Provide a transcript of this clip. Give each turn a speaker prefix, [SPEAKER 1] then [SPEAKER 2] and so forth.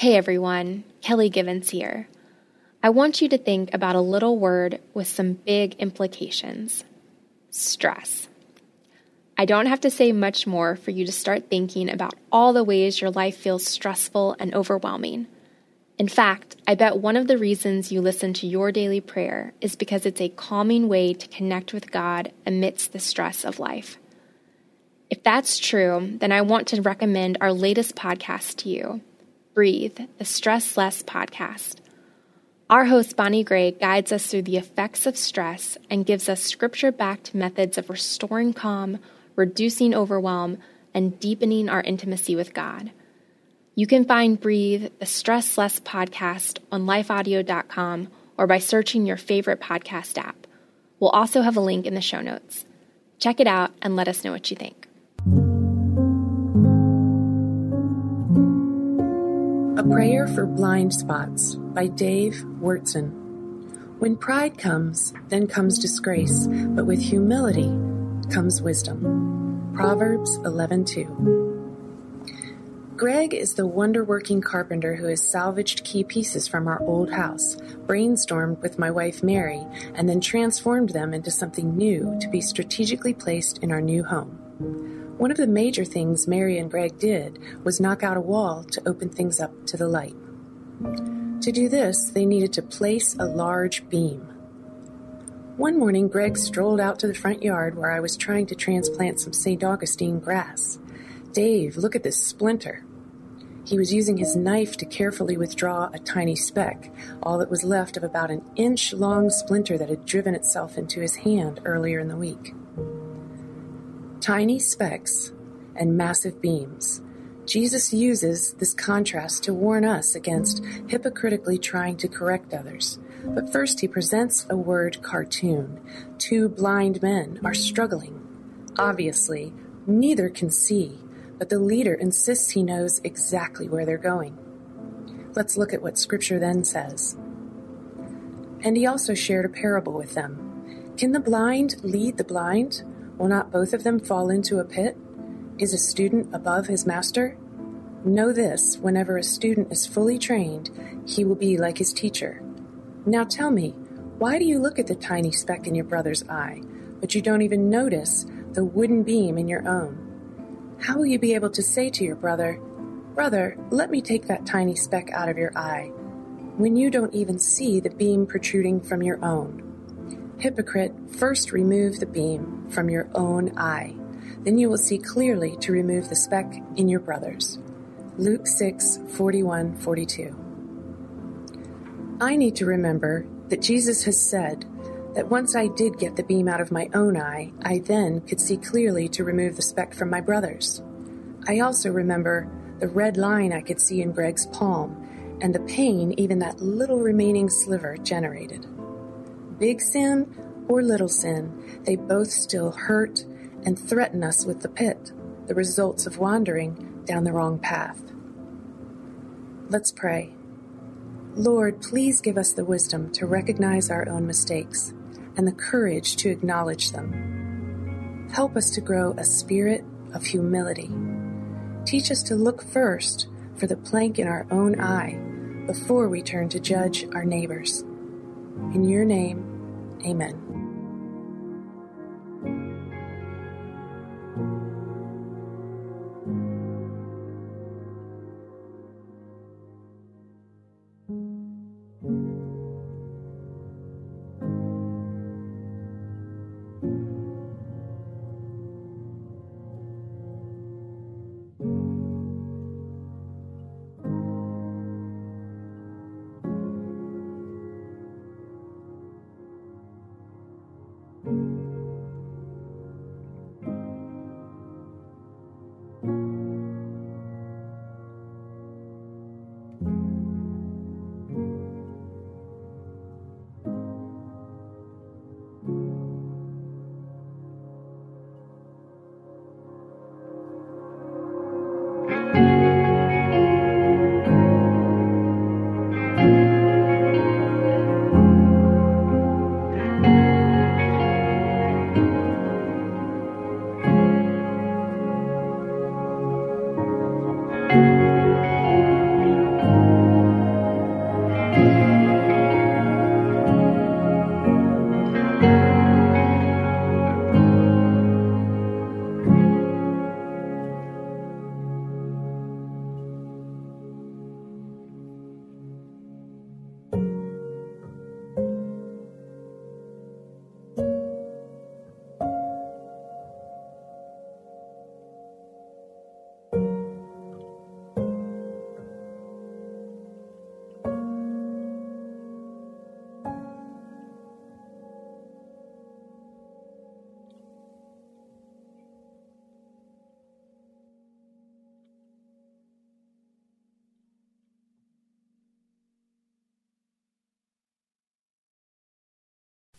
[SPEAKER 1] Hey everyone, Kelly Givens here. I want you to think about a little word with some big implications stress. I don't have to say much more for you to start thinking about all the ways your life feels stressful and overwhelming. In fact, I bet one of the reasons you listen to your daily prayer is because it's a calming way to connect with God amidst the stress of life. If that's true, then I want to recommend our latest podcast to you Breathe, the Stress Less podcast. Our host, Bonnie Gray, guides us through the effects of stress and gives us scripture backed methods of restoring calm, reducing overwhelm, and deepening our intimacy with God. You can find Breathe, the Stress Less podcast, on lifeaudio.com or by searching your favorite podcast app. We'll also have a link in the show notes. Check it out and let us know what you think.
[SPEAKER 2] A Prayer for Blind Spots by Dave Wurtzen. When pride comes, then comes disgrace, but with humility comes wisdom. Proverbs 11:2. Greg is the wonder-working carpenter who has salvaged key pieces from our old house, brainstormed with my wife Mary, and then transformed them into something new to be strategically placed in our new home. One of the major things Mary and Greg did was knock out a wall to open things up to the light. To do this, they needed to place a large beam. One morning, Greg strolled out to the front yard where I was trying to transplant some St. Augustine grass. Dave, look at this splinter. He was using his knife to carefully withdraw a tiny speck, all that was left of about an inch long splinter that had driven itself into his hand earlier in the week. Tiny specks and massive beams. Jesus uses this contrast to warn us against hypocritically trying to correct others. But first, he presents a word cartoon. Two blind men are struggling. Obviously, neither can see, but the leader insists he knows exactly where they're going. Let's look at what Scripture then says. And he also shared a parable with them. Can the blind lead the blind? Will not both of them fall into a pit? Is a student above his master? Know this whenever a student is fully trained, he will be like his teacher. Now tell me, why do you look at the tiny speck in your brother's eye, but you don't even notice the wooden beam in your own? How will you be able to say to your brother, Brother, let me take that tiny speck out of your eye, when you don't even see the beam protruding from your own? Hypocrite, first remove the beam from your own eye. Then you will see clearly to remove the speck in your brother's. Luke 6 41 42. I need to remember that Jesus has said that once I did get the beam out of my own eye, I then could see clearly to remove the speck from my brother's. I also remember the red line I could see in Greg's palm and the pain even that little remaining sliver generated big sin or little sin, they both still hurt and threaten us with the pit, the results of wandering down the wrong path. Let's pray. Lord, please give us the wisdom to recognize our own mistakes and the courage to acknowledge them. Help us to grow a spirit of humility. Teach us to look first for the plank in our own eye before we turn to judge our neighbors. In your name, Amen.